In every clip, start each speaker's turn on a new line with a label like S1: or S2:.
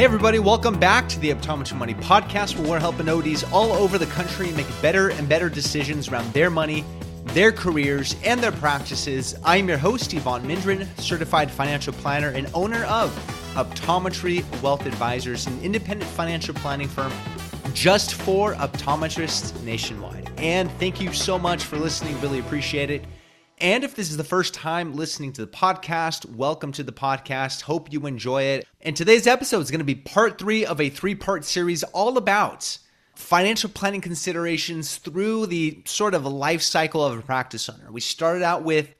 S1: Hey, everybody, welcome back to the Optometry Money Podcast, where we're helping ODs all over the country make better and better decisions around their money, their careers, and their practices. I'm your host, Evon Mendrin, certified financial planner and owner of Optometry Wealth Advisors, an independent financial planning firm just for optometrists nationwide. And thank you so much for listening, really appreciate it. And if this is the first time listening to the podcast, welcome to the podcast. Hope you enjoy it. And today's episode is going to be part three of a three part series all about financial planning considerations through the sort of life cycle of a practice owner. We started out with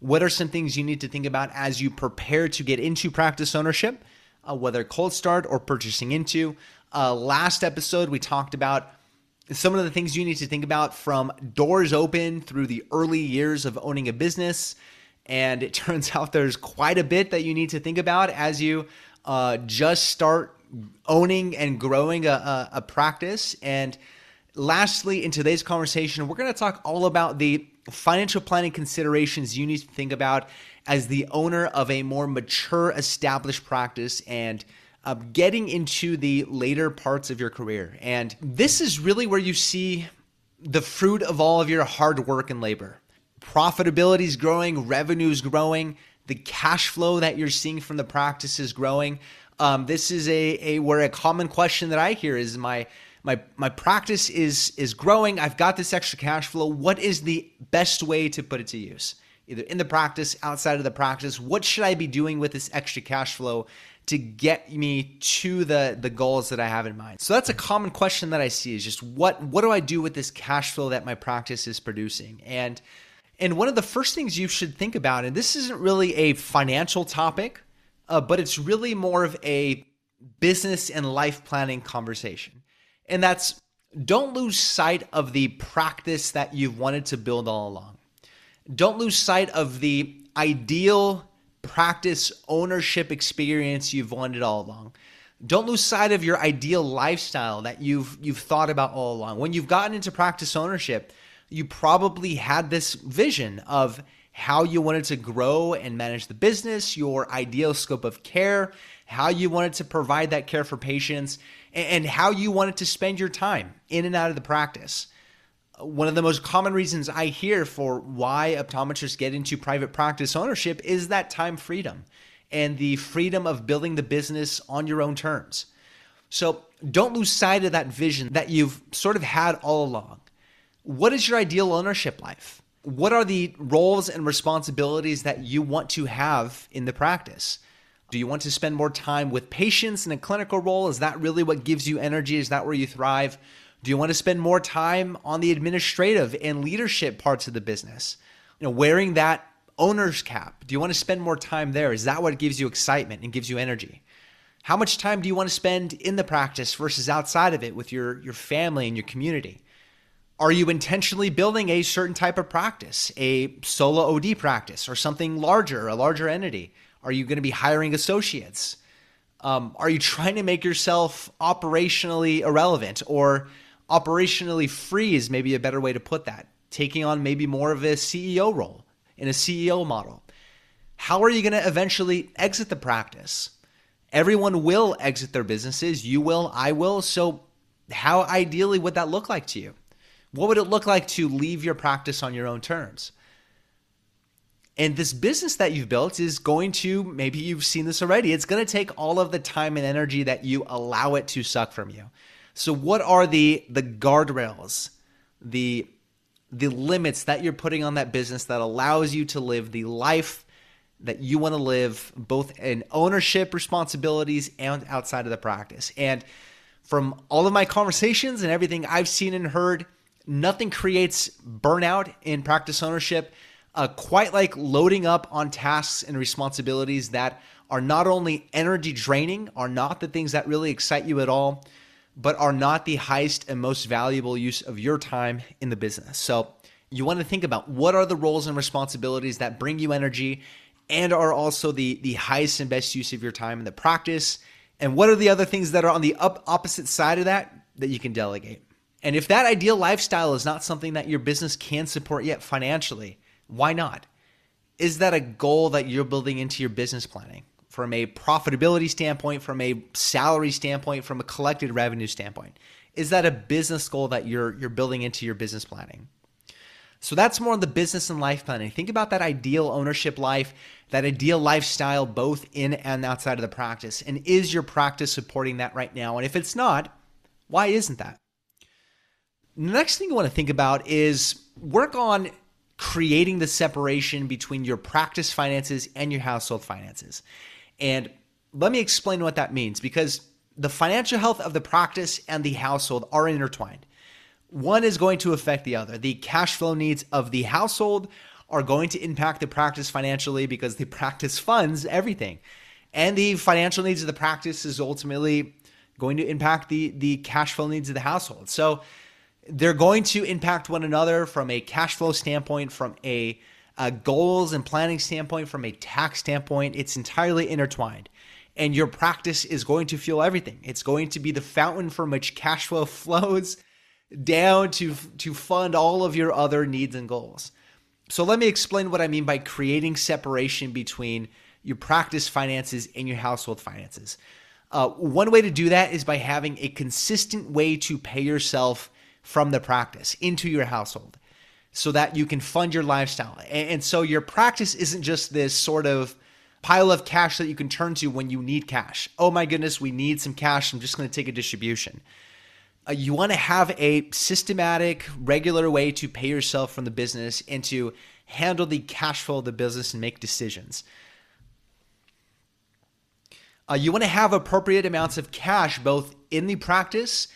S1: what are some things you need to think about as you prepare to get into practice ownership, uh, whether cold start or purchasing into. Uh, last episode, we talked about some of the things you need to think about from doors open through the early years of owning a business. And it turns out there's quite a bit that you need to think about as you uh, just start owning and growing a, a, a practice. And lastly, in today's conversation, we're going to talk all about the financial planning considerations you need to think about as the owner of a more mature, established practice and uh, getting into the later parts of your career. And this is really where you see the fruit of all of your hard work and labor. Profitability is growing, revenue is growing, the cash flow that you're seeing from the practice is growing. Um, this is a, a where a common question that I hear is my my my practice is is growing. I've got this extra cash flow. What is the best way to put it to use? Either in the practice, outside of the practice. What should I be doing with this extra cash flow to get me to the the goals that I have in mind. So that's a common question that I see is just what what do I do with this cash flow that my practice is producing? And and one of the first things you should think about, and this isn't really a financial topic, uh, but it's really more of a business and life planning conversation. And that's don't lose sight of the practice that you've wanted to build all along. Don't lose sight of the ideal practice ownership experience you've wanted all along. Don't lose sight of your ideal lifestyle that you've you've thought about all along. When you've gotten into practice ownership, you probably had this vision of how you wanted to grow and manage the business, your ideal scope of care, how you wanted to provide that care for patients, and how you wanted to spend your time in and out of the practice one of the most common reasons I hear for why optometrists get into private practice ownership is that time freedom and the freedom of building the business on your own terms. So don't lose sight of that vision that you've sort of had all along. What is your ideal ownership life? What are the roles and responsibilities that you want to have in the practice? Do you want to spend more time with patients in a clinical role? Is that really what gives you energy? Is that where you thrive? Do you want to spend more time on the administrative and leadership parts of the business? You know, wearing that owner's cap. Do you want to spend more time there? Is that what gives you excitement and gives you energy? How much time do you want to spend in the practice versus outside of it with your, your family and your community? Are you intentionally building a certain type of practice, a solo OD practice, or something larger, a larger entity? Are you going to be hiring associates? Um, are you trying to make yourself operationally irrelevant or operationally free is maybe a better way to put that. Taking on maybe more of a CEO role in a CEO model. How are you going to eventually exit the practice? Everyone will exit their businesses. You will, I will. So, how ideally would that look like to you? What would it look like to leave your practice on your own terms? And this business that you've built is going to, maybe you've seen this already, it's going to take all of the time and energy that you allow it to suck from you. So what are the the guardrails, the the limits that you're putting on that business that allows you to live the life that you want to live both in ownership responsibilities and outside of the practice. And from all of my conversations and everything I've seen and heard, nothing creates burnout in practice ownership uh, quite like loading up on tasks and responsibilities that are not only energy draining, are not the things that really excite you at all, but are not the highest and most valuable use of your time in the business. So you want to think about what are the roles and responsibilities that bring you energy and are also the, the highest and best use of your time in the practice. And what are the other things that are on the up opposite side of that that you can delegate? And if that ideal lifestyle is not something that your business can support yet financially, why not? Is that a goal that you're building into your business planning? From a profitability standpoint, from a salary standpoint, from a collected revenue standpoint? Is that a business goal that you're you're building into your business planning? So that's more on the business and life planning. Think about that ideal ownership life, that ideal lifestyle, both in and outside of the practice. And is your practice supporting that right now? And if it's not, why isn't that? The next thing you want to think about is work on creating the separation between your practice finances and your household finances. And let me explain what that means because the financial health of the practice and the household are intertwined one is going to affect the other. The cash flow needs of the household are going to impact the practice financially because the practice funds everything. And the financial needs of the practice is ultimately going to impact the, the cash flow needs of the household. So they're going to impact one another from a cash flow standpoint, from a, a goals and planning standpoint, from a tax standpoint. It's entirely intertwined. And your practice is going to fuel everything. It's going to be the fountain from which cash flow flows down to to fund all of your other needs and goals. So let me explain what I mean by creating separation between your practice finances and your household finances. Uh, one way to do that is by having a consistent way to pay yourself from the practice into your household so that you can fund your lifestyle. And, and so your practice isn't just this sort of pile of cash that you can turn to when you need cash. Oh my goodness, we need some cash. I'm just going to take a distribution uh, you want to have a systematic, regular way to pay yourself from the business and to handle the cash flow of the business and make decisions. Uh, you want to have appropriate amounts of cash both in the practice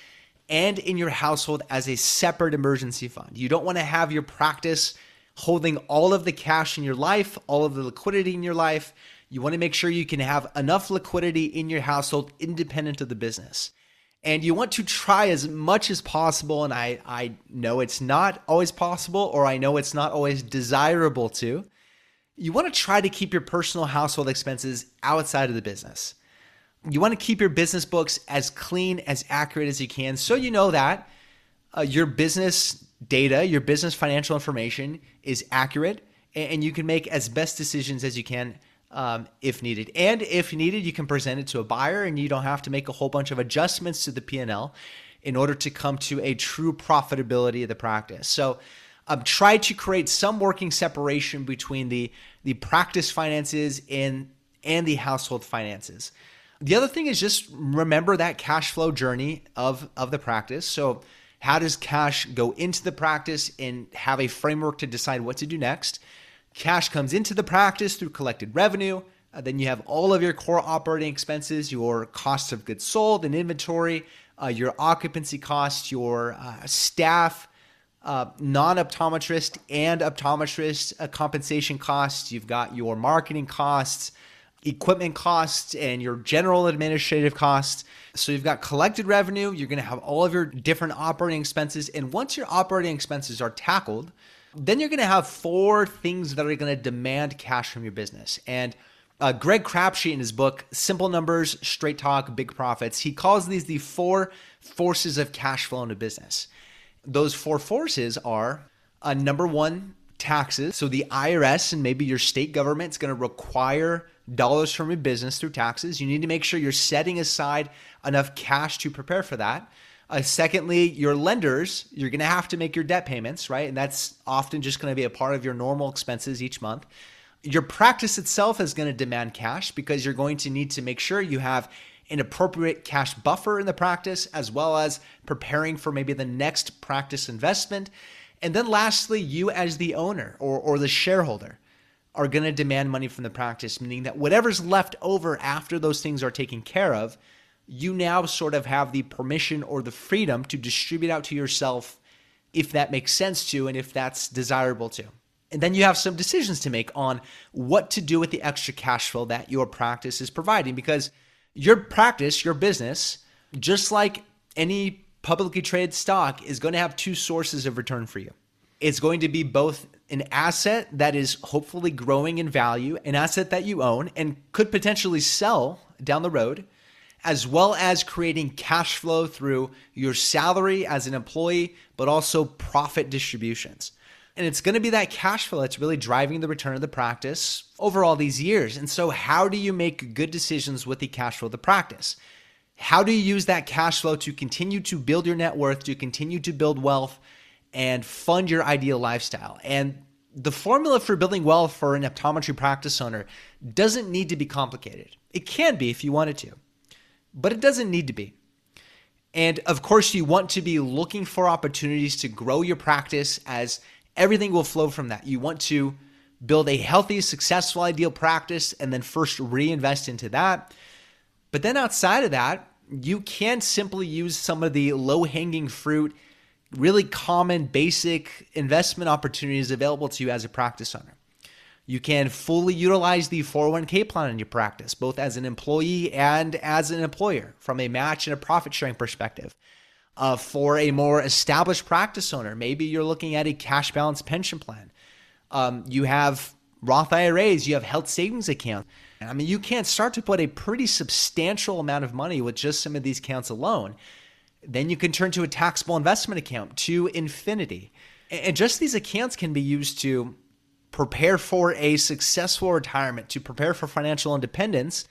S1: and in your household as a separate emergency fund. You don't want to have your practice holding all of the cash in your life, all of the liquidity in your life. You want to make sure you can have enough liquidity in your household independent of the business and you want to try as much as possible and I, I know it's not always possible or i know it's not always desirable to you want to try to keep your personal household expenses outside of the business you want to keep your business books as clean as accurate as you can so you know that uh, your business data your business financial information is accurate and you can make as best decisions as you can um, if needed. And if needed, you can present it to a buyer, and you don't have to make a whole bunch of adjustments to the P&L in order to come to a true profitability of the practice. So um, try to create some working separation between the the practice finances and and the household finances. The other thing is just remember that cash flow journey of of the practice. So how does cash go into the practice and have a framework to decide what to do next? Cash comes into the practice through collected revenue. Uh, then you have all of your core operating expenses, your costs of goods sold and inventory, uh, your occupancy costs, your uh, staff, uh, non optometrist and optometrist uh, compensation costs. You've got your marketing costs, equipment costs, and your general administrative costs. So you've got collected revenue. You're going to have all of your different operating expenses. And once your operating expenses are tackled, then you're going to have four things that are going to demand cash from your business. And uh, Greg Crabtree, in his book Simple Numbers, Straight Talk, Big Profits, he calls these the four forces of cash flow in a business. Those four forces are uh, number one, taxes. So the IRS and maybe your state government is going to require dollars from your business through taxes. You need to make sure you're setting aside enough cash to prepare for that. Uh, secondly, your lenders, you're going to have to make your debt payments, right? And that's often just going to be a part of your normal expenses each month. Your practice itself is going to demand cash because you're going to need to make sure you have an appropriate cash buffer in the practice, as well as preparing for maybe the next practice investment. And then lastly, you as the owner or, or the shareholder are going to demand money from the practice, meaning that whatever's left over after those things are taken care of, you now sort of have the permission or the freedom to distribute out to yourself if that makes sense to and if that's desirable to. And then you have some decisions to make on what to do with the extra cash flow that your practice is providing because your practice, your business, just like any publicly traded stock, is going to have two sources of return for you. It's going to be both an asset that is hopefully growing in value, an asset that you own and could potentially sell down the road as well as creating cash flow through your salary as an employee, but also profit distributions. And it's going to be that cash flow that's really driving the return of the practice over all these years. And so, how do you make good decisions with the cash flow of the practice? How do you use that cash flow to continue to build your net worth, to continue to build wealth, and fund your ideal lifestyle? And the formula for building wealth for an optometry practice owner doesn't need to be complicated. It can be if you wanted to, but it doesn't need to be. And of course, you want to be looking for opportunities to grow your practice as everything will flow from that. You want to build a healthy, successful, ideal practice and then first reinvest into that. But then outside of that, you can simply use some of the low hanging fruit, really common, basic investment opportunities available to you as a practice owner. You can fully utilize the 401k plan in your practice, both as an employee and as an employer, from a match and a profit sharing perspective. Uh, for a more established practice owner, maybe you're looking at a cash balance pension plan. Um, you have Roth IRAs, you have health savings accounts. I mean, you can start to put a pretty substantial amount of money with just some of these accounts alone. Then you can turn to a taxable investment account to infinity. And just these accounts can be used to prepare for a successful retirement, to prepare for financial independence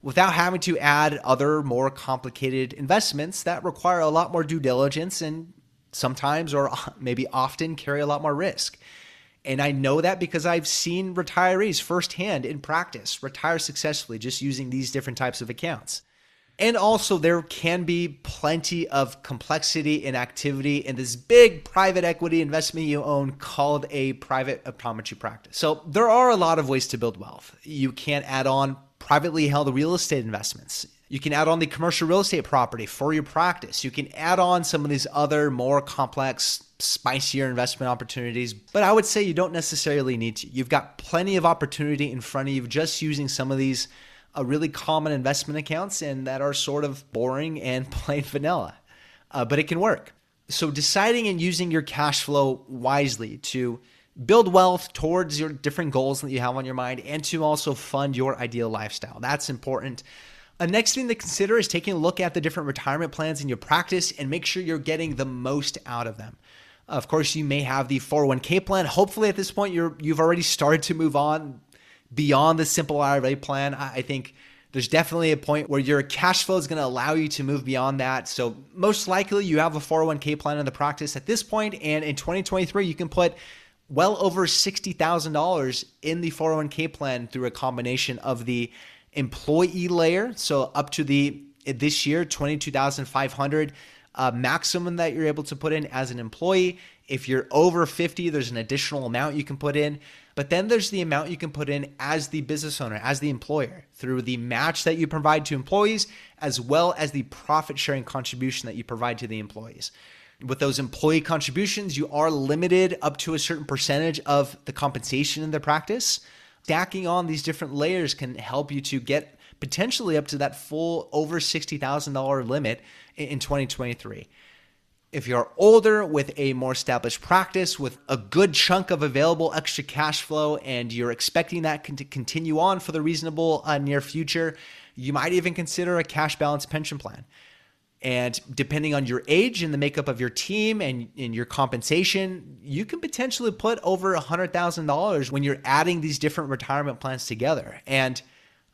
S1: without having to add other more complicated investments that require a lot more due diligence and sometimes or maybe often carry a lot more risk. And I know that because I've seen retirees firsthand in practice retire successfully just using these different types of accounts. And also, there can be plenty of complexity and activity in this big private equity investment you own called a private optometry practice. So, there are a lot of ways to build wealth. You can add on privately held real estate investments. You can add on the commercial real estate property for your practice. You can add on some of these other more complex, spicier investment opportunities, but I would say you don't necessarily need to. You've got plenty of opportunity in front of you just using some of these uh, really common investment accounts and that are sort of boring and plain vanilla, uh, but it can work. So, deciding and using your cash flow wisely to build wealth towards your different goals that you have on your mind and to also fund your ideal lifestyle. That's important. A next thing to consider is taking a look at the different retirement plans in your practice and make sure you're getting the most out of them. Of course, you may have the 401k plan. Hopefully, at this point, you're you've already started to move on beyond the simple IRA plan. I think there's definitely a point where your cash flow is going to allow you to move beyond that. So, most likely, you have a 401k plan in the practice at this point, and in 2023, you can put well over $60,000 in the 401k plan through a combination of the employee layer, so up to the this year 22,500 uh, maximum that you're able to put in as an employee. If you're over 50, there's an additional amount you can put in. But then there's the amount you can put in as the business owner, as the employer, through the match that you provide to employees, as well as the profit sharing contribution that you provide to the employees. With those employee contributions, you are limited up to a certain percentage of the compensation in the practice. Stacking on these different layers can help you to get potentially up to that full over $60,000 limit in 2023 if you're older with a more established practice with a good chunk of available extra cash flow and you're expecting that to continue on for the reasonable uh, near future you might even consider a cash balance pension plan and depending on your age and the makeup of your team and, and your compensation you can potentially put over $100000 when you're adding these different retirement plans together. And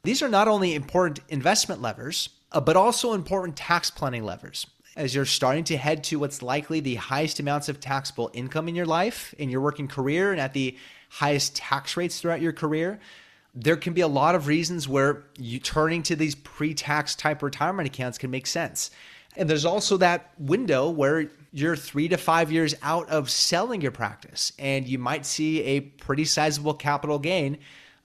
S1: these are not only important investment levers uh, but also important tax planning levers. As you're starting to head to what's likely the highest amounts of taxable income in your life, in your working career, and at the highest tax rates throughout your career, there can be a lot of reasons where you turning to these pre-tax type retirement accounts can make sense. And there's also that window where you're three to five years out of selling your practice, and you might see a pretty sizable capital gain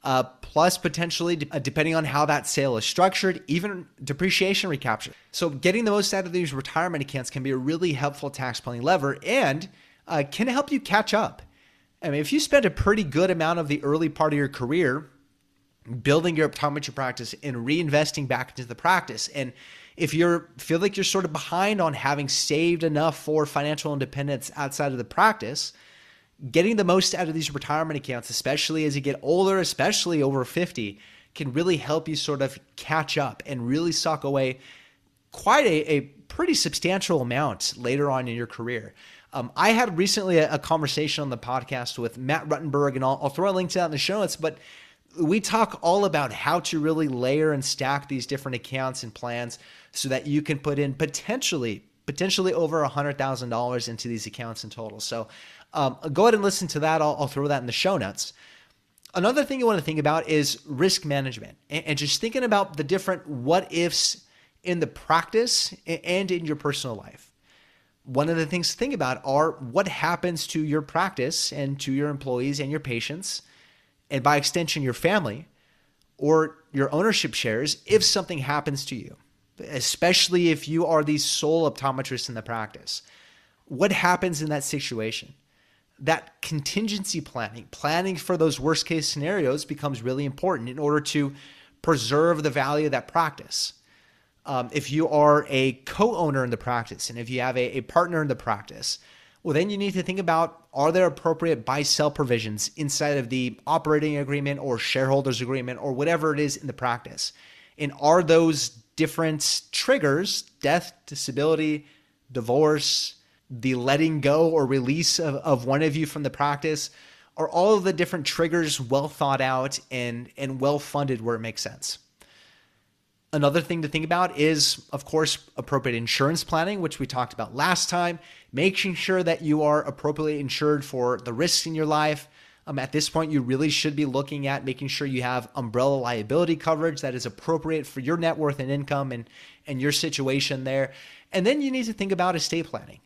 S1: uh, plus potentially, uh, depending on how that sale is structured, even depreciation recapture. So, getting the most out of these retirement accounts can be a really helpful tax planning lever and uh, can help you catch up. I mean, if you spend a pretty good amount of the early part of your career building your optometry practice and reinvesting back into the practice, and if you feel like you're sort of behind on having saved enough for financial independence outside of the practice, getting the most out of these retirement accounts, especially as you get older, especially over 50, can really help you sort of catch up and really sock away quite a, a pretty substantial amount later on in your career. Um, I had recently a, a, conversation on the podcast with Matt Ruttenberg, and I'll, I'll throw a link to that in the show notes. But we talk all about how to really layer and stack these different accounts and plans so that you can put in potentially potentially over $100,000 into these accounts in total. So um, go ahead and listen to that. I'll, I'll, throw that in the show notes. Another thing you want to think about is risk management and, and just thinking about the different what ifs in the practice and in your personal life. One of the things to think about are what happens to your practice and to your employees and your patients, and by extension, your family or your ownership shares if something happens to you especially if you are the sole optometrist in the practice. What happens in that situation? That contingency planning, planning for those worst case scenarios becomes really important in order to preserve the value of that practice. Um, if you are a co owner in the practice and if you have a, a partner in the practice, well, then you need to think about are there appropriate buy sell provisions inside of the operating agreement or shareholders agreement or whatever it is in the practice? And are those different triggers death, disability, divorce, the letting go or release of, of one of you from the practice are all of the different triggers well thought out and, and well funded where it makes sense. Another thing to think about is, of course, appropriate insurance planning, which we talked about last time, making sure that you are appropriately insured for the risks in your life, um, at this point, you really should be looking at making sure you have umbrella liability coverage that is appropriate for your net worth and income and, and your situation there. And then you need to think about estate planning.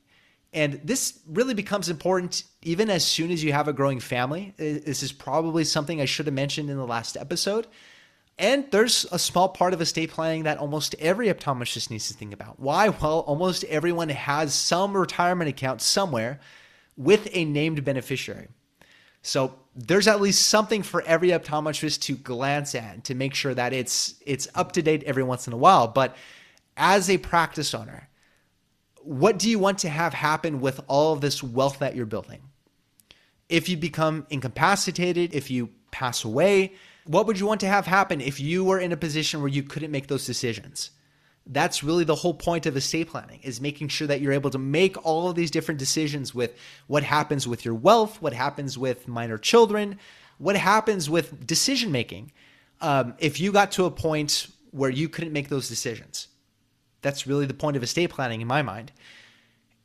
S1: And this really becomes important even as soon as you have a growing family. This is probably something I should have mentioned in the last episode. And there's a small part of estate planning that almost every optometrist needs to think about. Why? Well, almost everyone has some retirement account somewhere with a named beneficiary. So there's at least something for every optometrist to glance at to make sure that it's it's up to date every once in a while. But as a practice owner, what do you want to have happen with all of this wealth that you're building? If you become incapacitated, if you pass away, what would you want to have happen if you were in a position where you couldn't make those decisions? that's really the whole point of estate planning is making sure that you're able to make all of these different decisions with what happens with your wealth what happens with minor children what happens with decision making um, if you got to a point where you couldn't make those decisions. That's really the point of estate planning in my mind.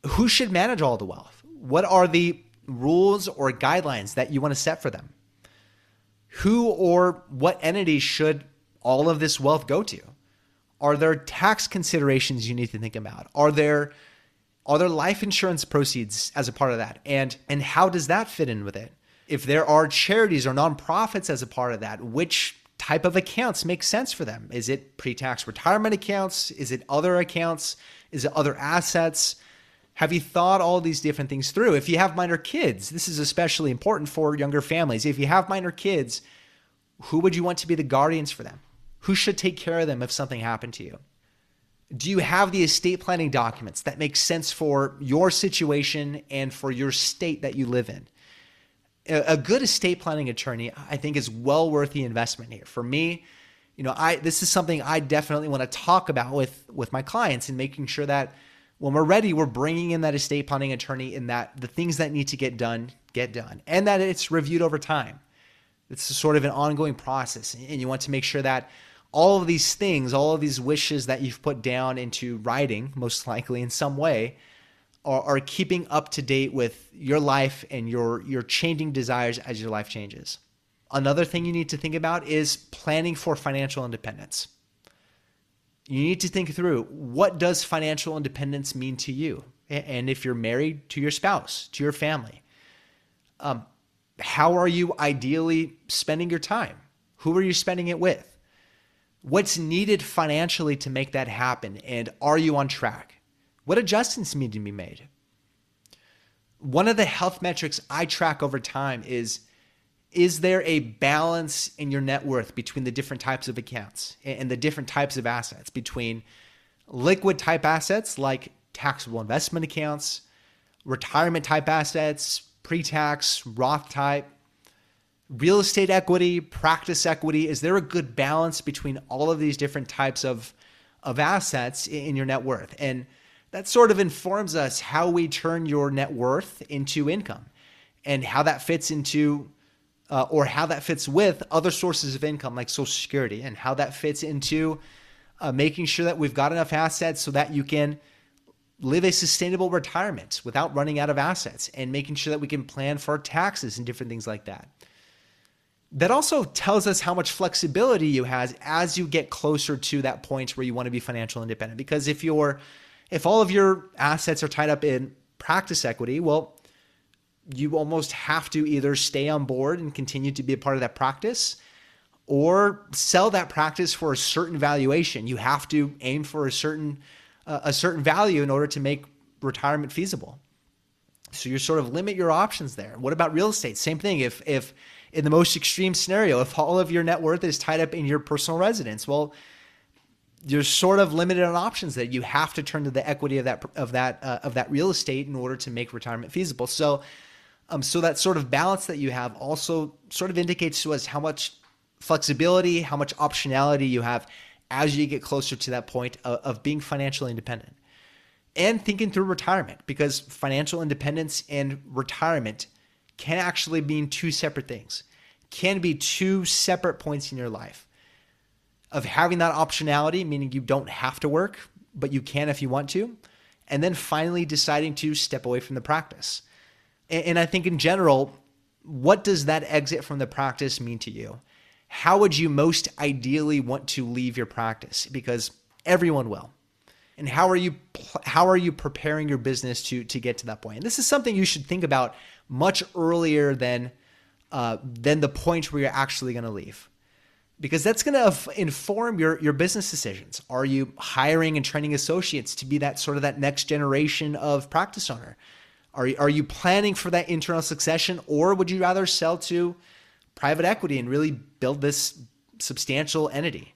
S1: Who should manage all the wealth? What are the rules or guidelines that you want to set for them who or what entity should all of this wealth go to are there tax considerations you need to think about? Are there are there life insurance proceeds as a part of that? And and how does that fit in with it? If there are charities or nonprofits as a part of that, which type of accounts make sense for them? Is it pre-tax retirement accounts? Is it other accounts? Is it other assets? Have you thought all these different things through? If you have minor kids, this is especially important for younger families. If you have minor kids, who would you want to be the guardians for them? Who should take care of them if something happened to you? Do you have the estate planning documents that make sense for your situation and for your state that you live in? A good estate planning attorney, I think, is well worth the investment here. For me, you know, I this is something I definitely want to talk about with with my clients and making sure that when we're ready, we're bringing in that estate planning attorney and that the things that need to get done get done and that it's reviewed over time. It's sort of an ongoing process, and you want to make sure that all of these things, all of these wishes that you've put down into writing, most likely in some way, are, are keeping up to date with your life and your your changing desires as your life changes. Another thing you need to think about is planning for financial independence. You need to think through what does financial independence mean to you, and if you're married, to your spouse, to your family. Um, how are you ideally spending your time? Who are you spending it with? What's needed financially to make that happen? And are you on track? What adjustments need to be made? One of the health metrics I track over time is is there a balance in your net worth between the different types of accounts and the different types of assets between liquid type assets like taxable investment accounts, retirement type assets, pre tax, Roth type, real estate equity, practice equity? Is there a good balance between all of these different types of of assets in your net worth? And that sort of informs us how we turn your net worth into income and how that fits into uh, or how that fits with other sources of income like social security and how that fits into uh, making sure that we've got enough assets so that you can live a sustainable retirement without running out of assets and making sure that we can plan for our taxes and different things like that. That also tells us how much flexibility you have as you get closer to that point where you want to be financial independent. Because if you're if all of your assets are tied up in practice equity, well, you almost have to either stay on board and continue to be a part of that practice or sell that practice for a certain valuation. You have to aim for a certain uh, a certain value in order to make retirement feasible. So you sort of limit your options there. What about real estate? Same thing. If if in the most extreme scenario, if all of your net worth is tied up in your personal residence, well, you're sort of limited on options that you have to turn to the equity of that of that uh, of that real estate in order to make retirement feasible. So, um, so that sort of balance that you have also sort of indicates to us how much flexibility, how much optionality you have as you get closer to that point of, of being financially independent and thinking through retirement because financial independence and retirement can actually mean two separate things, can be two separate points in your life of having that optionality, meaning you don't have to work, but you can if you want to, and then finally deciding to step away from the practice. And, I think in general, what does that exit from the practice mean to you? How would you most ideally want to leave your practice? Because everyone will. And how are you how are you preparing your business to to get to that point? And this is something you should think about much earlier than uh, than the point where you're actually going to leave because that's going to inform your your business decisions. Are you hiring and training associates to be that sort of that next generation of practice owner? Are you, are you planning for that internal succession, or would you rather sell to private equity and really build this substantial entity?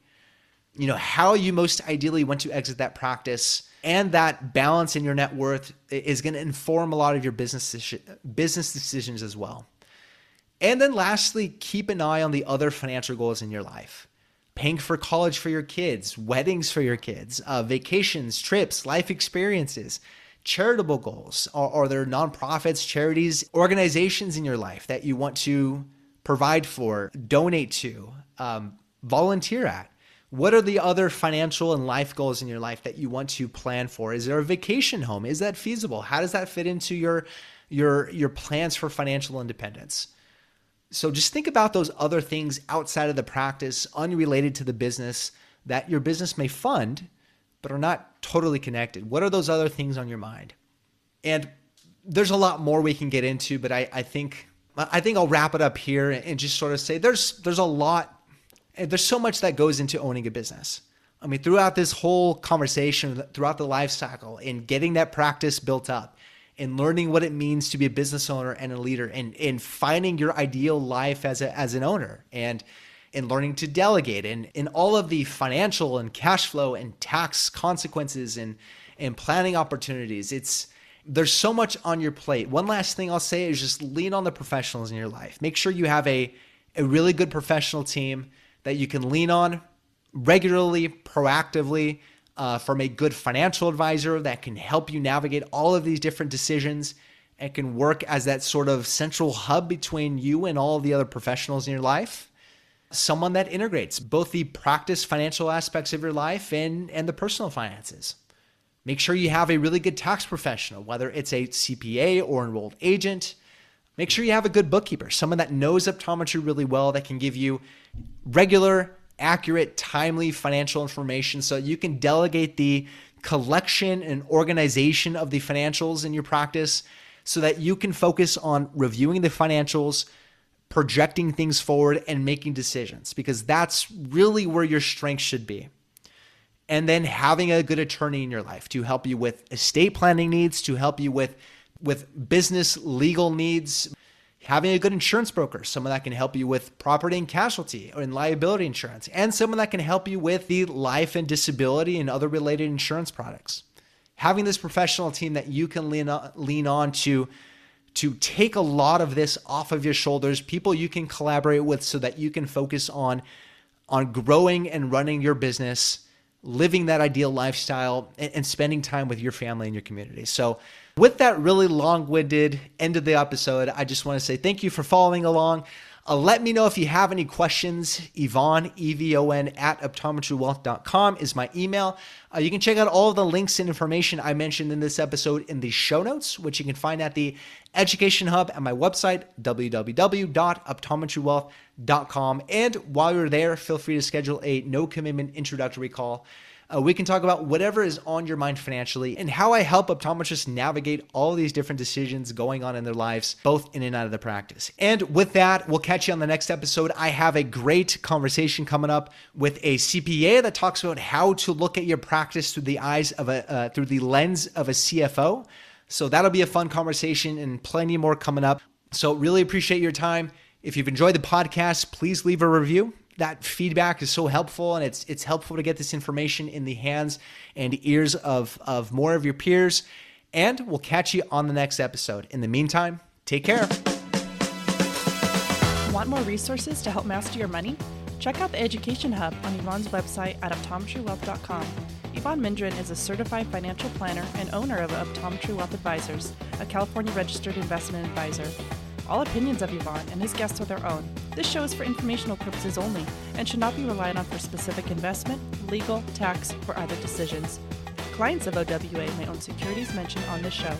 S1: You know how you most ideally want to exit that practice, and that balance in your net worth is going to inform a lot of your business business decisions as well. And then lastly, keep an eye on the other financial goals in your life. Paying for college for your kids, weddings for your kids, uh, vacations, trips, life experiences, charitable goals. Are, are there nonprofits, charities, organizations in your life that you want to provide for, donate to, um, volunteer at? What are the other financial and life goals in your life that you want to plan for? Is there a vacation home? Is that feasible? How does that fit into your your your plans for financial independence? So just think about those other things outside of the practice, unrelated to the business that your business may fund, but are not totally connected. What are those other things on your mind? And there's a lot more we can get into, but I, I think I think I'll wrap it up here and just sort of say there's there's a lot there's so much that goes into owning a business. I mean, throughout this whole conversation, throughout the life cycle, in getting that practice built up, and learning what it means to be a business owner and a leader and, and finding your ideal life as, a, as an owner and and learning to delegate and in all of the financial and cash flow and tax consequences and and planning opportunities. It's there's so much on your plate. One last thing i'll say is just lean on the professionals in your life. Make sure you have a a really good professional team that you can lean on regularly proactively uh, from a good financial advisor that can help you navigate all of these different decisions and can work as that sort of central hub between you and all the other professionals in your life. Someone that integrates both the practice financial aspects of your life and, and the personal finances. Make sure you have a really good tax professional, whether it's a CPA or enrolled agent. Make sure you have a good bookkeeper, someone that knows optometry really well that can give you regular accurate, timely financial information so you can delegate the collection and organization of the financials in your practice so that you can focus on reviewing the financials, projecting things forward, and making decisions because that's really where your strength should be. And then having a good attorney in your life to help you with estate planning needs, to help you with with business legal needs, having a good insurance broker, someone that can help you with property and casualty and liability insurance, and someone that can help you with the life and disability and other related insurance products. Having this professional team that you can lean on, lean on to to take a lot of this off of your shoulders, people you can collaborate with so that you can focus on on growing and running your business living that ideal lifestyle and, and spending time with your family and your community. So, with that really long winded end of the episode, I just want to say thank you for following along. Uh, let me know if you have any questions. Evon, E-V-O-N, at optometrywealth.com is my email. Uh, you can check out all the links and information I mentioned in this episode in the show notes, which you can find at the Education Hub at my website, www.optometrywealth.com. And while you're there, feel free to schedule a no commitment introductory call uh, we can talk about whatever is on your mind financially and how I help optometrists navigate all these different decisions going on in their lives, both in and out of the practice. And with that, we'll catch you on the next episode. I have a great conversation coming up with a CPA that talks about how to look at your practice through the eyes of a uh, through the lens of a CFO. So that'll be a fun conversation and plenty more coming up. So really appreciate your time. If you've enjoyed the podcast, please leave a review that feedback is so helpful and it's it's helpful to get this information in the hands and ears of of more of your peers and we'll catch you on the next episode. In the meantime take care.
S2: Want more resources to help master your money? Check out the education hub on evon's website at optometrywealth.com evon mendrin is a certified financial planner and owner of optometry wealth advisors a california registered investment advisor all opinions of Evon and his guests are their own. This show is for informational purposes only and should not be relied on for specific investment, legal, tax, or other decisions. Clients of OWA may own securities mentioned on this show.